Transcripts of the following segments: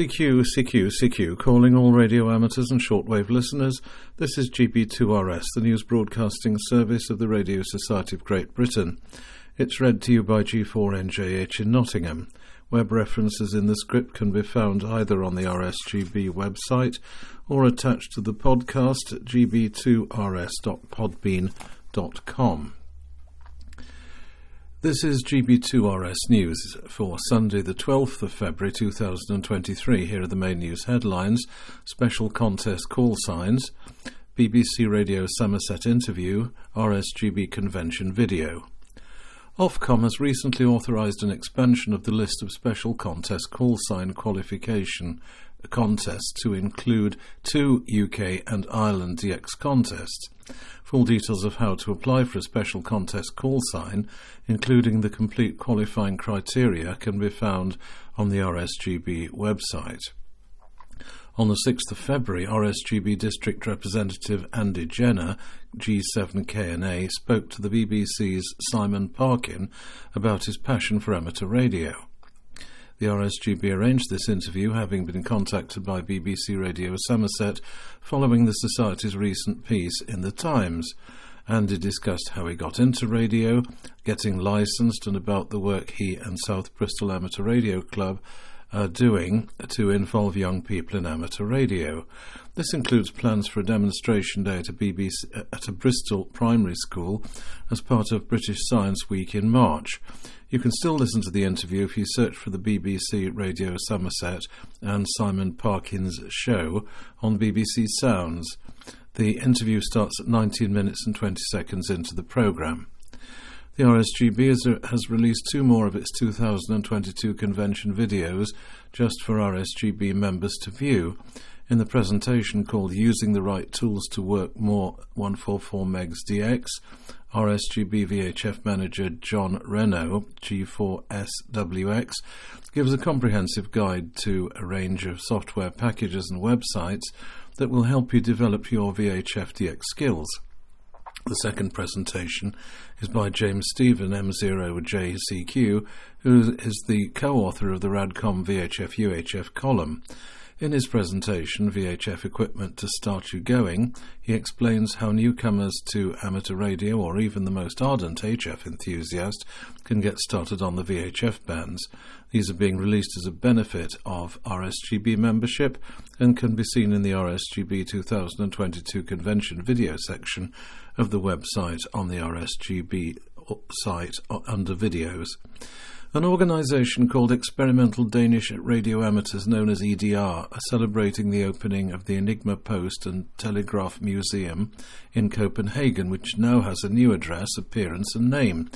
CQ, CQ, CQ, calling all radio amateurs and shortwave listeners. This is GB2RS, the news broadcasting service of the Radio Society of Great Britain. It's read to you by G4NJH in Nottingham. Web references in the script can be found either on the RSGB website or attached to the podcast at gb2rs.podbean.com. This is GB2RS News for Sunday, the 12th of February 2023. Here are the main news headlines Special contest call signs, BBC Radio Somerset interview, RSGB convention video. Ofcom has recently authorised an expansion of the list of special contest call sign qualification contests to include two UK and Ireland DX contests. Full details of how to apply for a special contest call sign, including the complete qualifying criteria, can be found on the RSGB website. On the 6th of February, RSGB District Representative Andy Jenner, G7KNA, spoke to the BBC's Simon Parkin about his passion for amateur radio. The RSGB arranged this interview, having been contacted by BBC Radio Somerset following the Society's recent piece in The Times. Andy discussed how he got into radio, getting licensed, and about the work he and South Bristol Amateur Radio Club are doing to involve young people in amateur radio. This includes plans for a demonstration day at a, BBC, uh, at a Bristol primary school as part of British Science Week in March. You can still listen to the interview if you search for the BBC Radio Somerset and Simon Parkin's show on BBC Sounds. The interview starts at 19 minutes and 20 seconds into the programme. The RSGB has, released two more of its 2022 convention videos just for RSGB members to view. In the presentation called Using the Right Tools to Work More 144 Megs DX, RSGB VHF manager John Regnault, G4SWX, gives a comprehensive guide to a range of software packages and websites that will help you develop your VHF DX skills. The second presentation is by James Stephen, M0JCQ, who is the co author of the RADCOM VHF UHF column. In his presentation, VHF Equipment to Start You Going, he explains how newcomers to amateur radio or even the most ardent HF enthusiast can get started on the VHF bands. These are being released as a benefit of RSGB membership and can be seen in the RSGB 2022 convention video section of the website on the RSGB site under videos. An organisation called Experimental Danish Radio Amateurs, known as EDR, are celebrating the opening of the Enigma Post and Telegraph Museum in Copenhagen, which now has a new address, appearance, and name.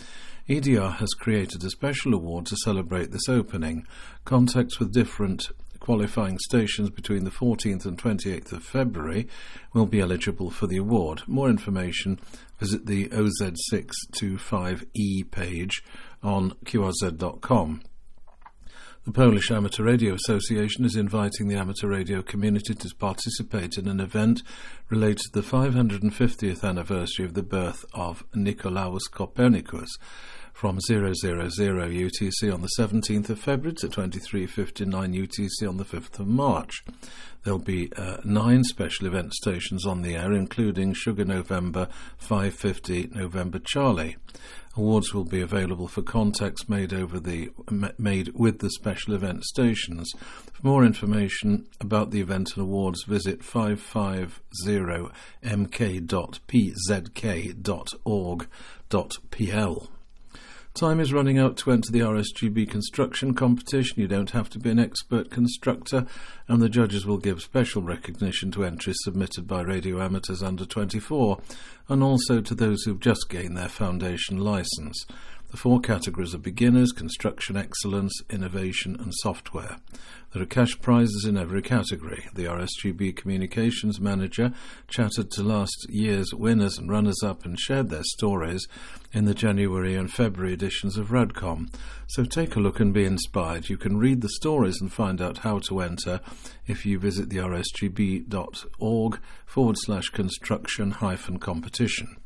EDR has created a special award to celebrate this opening. Contacts with different qualifying stations between the 14th and 28th of February will be eligible for the award. More information, visit the OZ625E page on QRZ.com. The Polish Amateur Radio Association is inviting the amateur radio community to participate in an event related to the 550th anniversary of the birth of Nicolaus Copernicus from 000 UTC on the 17th of February to 23.59 UTC on the 5th of March. There'll be uh, nine special event stations on the air, including Sugar November 550 November Charlie. Awards will be available for contacts made over the made with the special event stations. For more information about the event and awards, visit 550mk.pzk.org.pl. Time is running out to enter the RSGB construction competition. You don't have to be an expert constructor, and the judges will give special recognition to entries submitted by radio amateurs under 24, and also to those who've just gained their foundation license. The four categories are beginners, construction excellence, innovation, and software. There are cash prizes in every category. The RSGB Communications Manager chatted to last year's winners and runners up and shared their stories in the January and February editions of Radcom. So take a look and be inspired. You can read the stories and find out how to enter if you visit the rsgb.org forward slash construction hyphen competition.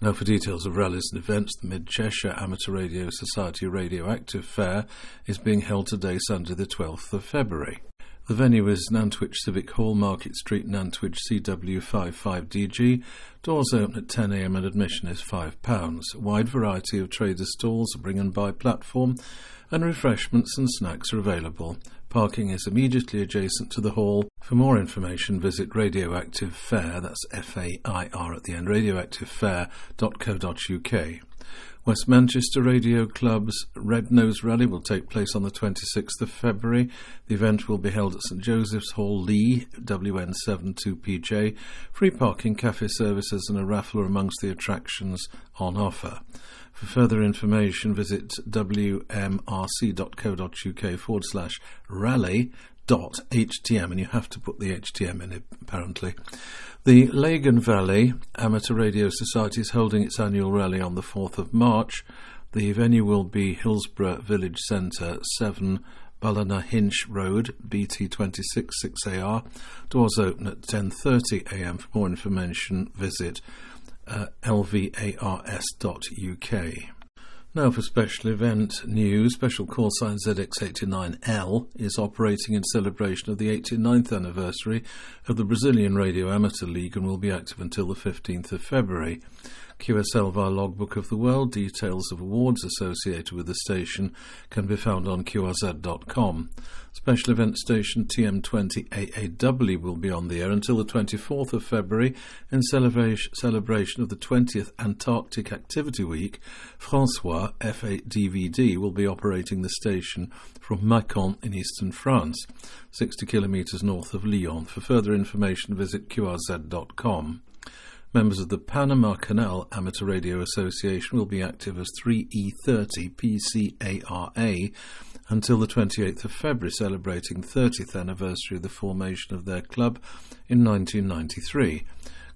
Now, for details of rallies and events, the Mid Cheshire Amateur Radio Society Radioactive Fair is being held today, Sunday, the 12th of February. The venue is Nantwich Civic Hall, Market Street, Nantwich, CW55DG. Doors open at 10am and admission is £5. A wide variety of traders' stalls, bring and buy platform, and refreshments and snacks are available. Parking is immediately adjacent to the hall. For more information, visit Radioactive Fair, that's F A I R at the end, radioactivefair.co.uk. West Manchester Radio Club's Red Nose Rally will take place on the 26th of February. The event will be held at St Joseph's Hall, Leigh, WN72PJ. Free parking, cafe services, and a raffle are amongst the attractions on offer. For further information, visit wmrc.co.uk forward slash rally dot htm, and you have to put the htm in it, apparently. The Lagan Valley Amateur Radio Society is holding its annual rally on the 4th of March. The venue will be Hillsborough Village Centre, 7 Ballynahinch Road, BT26 6AR. Doors open at 10.30am. For more information, visit uh, lvars.uk. Now for special event news, special call sign ZX89L is operating in celebration of the 89th anniversary of the Brazilian Radio Amateur League and will be active until the 15th of February. QSL via Logbook of the World. Details of awards associated with the station can be found on QRZ.com. Special event station TM20AAW will be on the air until the 24th of February in celebration of the 20th Antarctic Activity Week. Francois F8DVD will be operating the station from Mâcon in eastern France, 60 kilometres north of Lyon. For further information, visit QRZ.com. Members of the Panama Canal Amateur Radio Association will be active as 3E30 PCARA until the 28th of February, celebrating 30th anniversary of the formation of their club in 1993.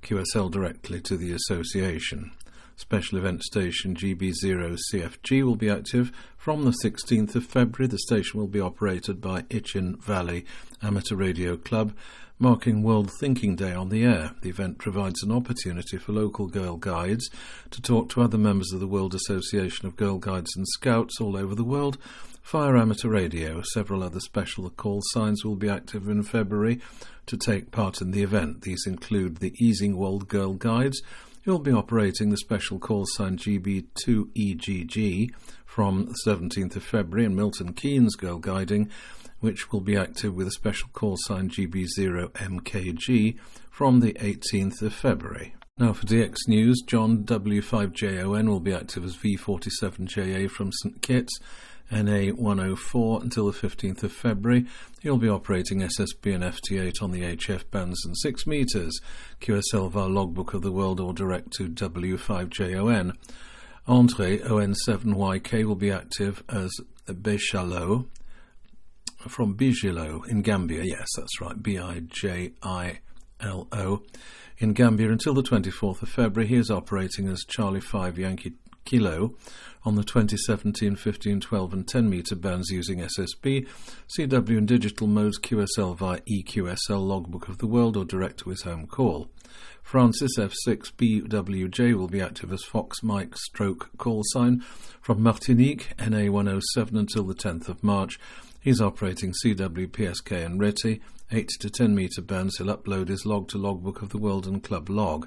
QSL directly to the association. Special event station GB0CFG will be active from the 16th of February. The station will be operated by Itchen Valley Amateur Radio Club marking World Thinking Day on the air. The event provides an opportunity for local Girl Guides to talk to other members of the World Association of Girl Guides and Scouts all over the world Fire Amateur Radio. Several other special call signs will be active in February to take part in the event. These include the Easingwold Girl Guides, who will be operating the special call sign GB2EGG from the 17th of February, and Milton Keynes Girl Guiding which will be active with a special call sign GB0MKG from the 18th of February. Now for DX News, John W5JON will be active as V47JA from St Kitts, NA104 until the 15th of February. He'll be operating SSB and FT8 on the HF bands and 6 metres. QSL via logbook of the world or direct to W5JON. Andre ON7YK will be active as Béchalo from Bijilo in Gambia. Yes, that's right, B I J I L O. In Gambia until the 24th of February, he is operating as Charlie 5 Yankee Kilo on the 2017 15, 12, and 10 metre bands using SSB, CW and digital modes QSL via EQSL logbook of the world or direct to his home call. Francis F6BWJ will be active as Fox Mike stroke call sign from Martinique, NA107 until the 10th of March He's operating CW, PSK, and RTTY, 8 to 10 metre bands. He'll upload his log to Logbook of the World and Club log.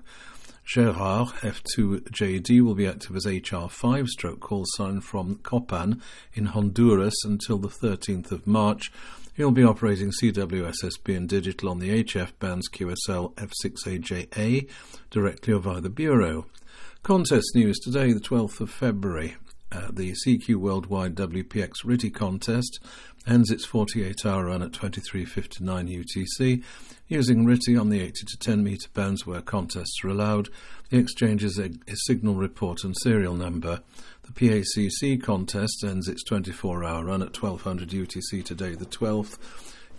Gerard F2JD will be active as HR5 stroke call sign from Copan in Honduras until the 13th of March. He'll be operating CWSSB and digital on the HF bands QSL F6AJA directly or via the Bureau. Contest news today, the 12th of February. Uh, the CQ Worldwide WPX RTTY contest ends its 48 hour run at 23.59 UTC. Using RTTY on the 80 to 10 metre bands where contests are allowed, the exchange's a, a signal report and serial number. The PACC contest ends its 24 hour run at 1200 UTC today, the 12th.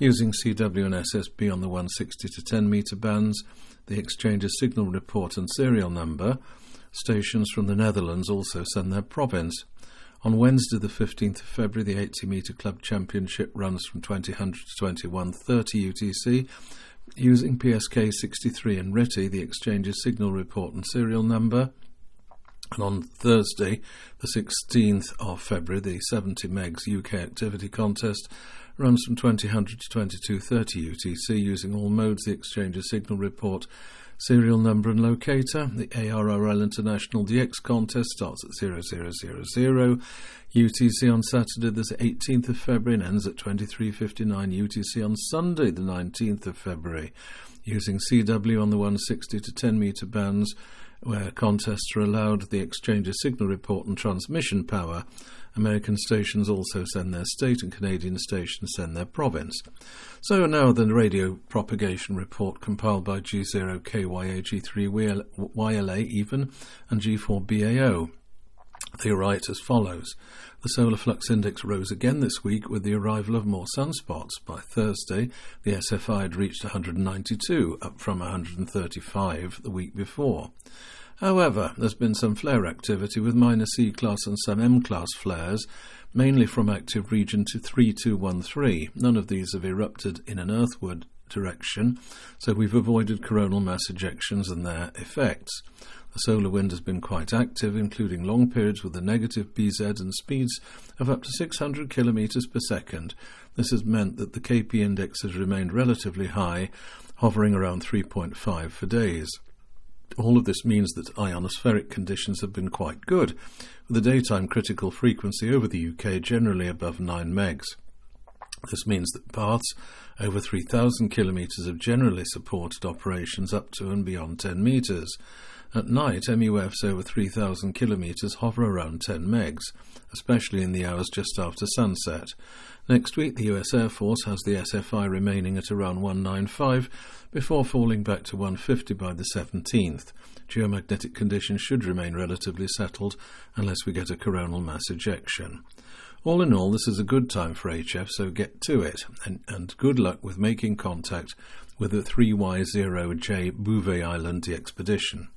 Using CW and SSB on the 160 to 10 metre bands, the exchange's signal report and serial number. Stations from the Netherlands also send their province. On Wednesday, the 15th of February, the 80 metre club championship runs from 2000 to 2130 UTC. Using PSK 63 and RTTY, the exchange's signal report and serial number. And on Thursday, the 16th of February, the 70 megs UK activity contest runs from 2000 to 2230 UTC using all modes the exchange's signal report serial number and locator. The ARRL International DX contest starts at 0000 UTC on Saturday the 18th of February and ends at 23.59 UTC on Sunday the 19th of February using CW on the 160 to 10 metre bands where contests are allowed the exchange of signal report and transmission power. American stations also send their state and Canadian stations send their province. So now the radio propagation report compiled by G0KYA, G3YLA even, and G4BAO. They write as follows. The solar flux index rose again this week with the arrival of more sunspots. By Thursday, the SFI had reached 192, up from 135 the week before. However, there's been some flare activity with minor C class and some M class flares, mainly from active region to 3213. None of these have erupted in an earthward direction, so we've avoided coronal mass ejections and their effects. The solar wind has been quite active, including long periods with a negative BZ and speeds of up to 600 km per second. This has meant that the KP index has remained relatively high, hovering around 3.5 for days. All of this means that ionospheric conditions have been quite good, with the daytime critical frequency over the UK generally above 9 megs. This means that paths over 3,000 kilometres have generally supported operations up to and beyond 10 metres. At night, MUFs over 3,000 kilometres hover around 10 megs, especially in the hours just after sunset. Next week, the US Air Force has the SFI remaining at around 195 before falling back to 150 by the 17th. Geomagnetic conditions should remain relatively settled unless we get a coronal mass ejection. All in all, this is a good time for HF, so get to it, and, and good luck with making contact with the 3Y0J Bouvet Island expedition.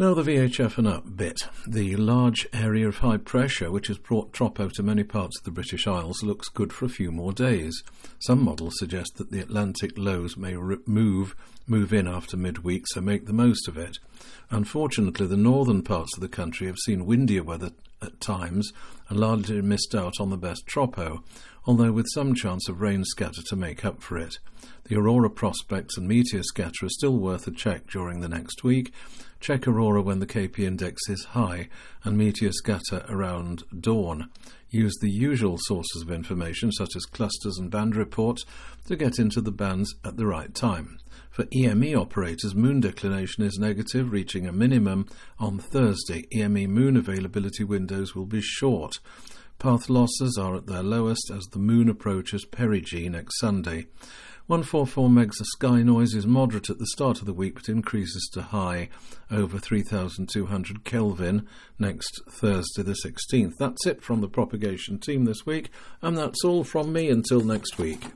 Now the VHF and up bit. The large area of high pressure, which has brought Tropo to many parts of the British Isles, looks good for a few more days. Some models suggest that the Atlantic lows may move move in after midweek, so make the most of it. Unfortunately, the northern parts of the country have seen windier weather at times and largely missed out on the best Tropo, although with some chance of rain scatter to make up for it. The aurora prospects and meteor scatter are still worth a check during the next week. Check aurora when the KP index is high and meteor scatter around dawn. Use the usual sources of information, such as clusters and band reports, to get into the bands at the right time. For EME operators, moon declination is negative, reaching a minimum on Thursday. EME moon availability windows will be short. Path losses are at their lowest as the moon approaches perigee next Sunday. 144 megs of sky noise is moderate at the start of the week but increases to high over 3200 Kelvin next Thursday the 16th. That's it from the propagation team this week, and that's all from me until next week.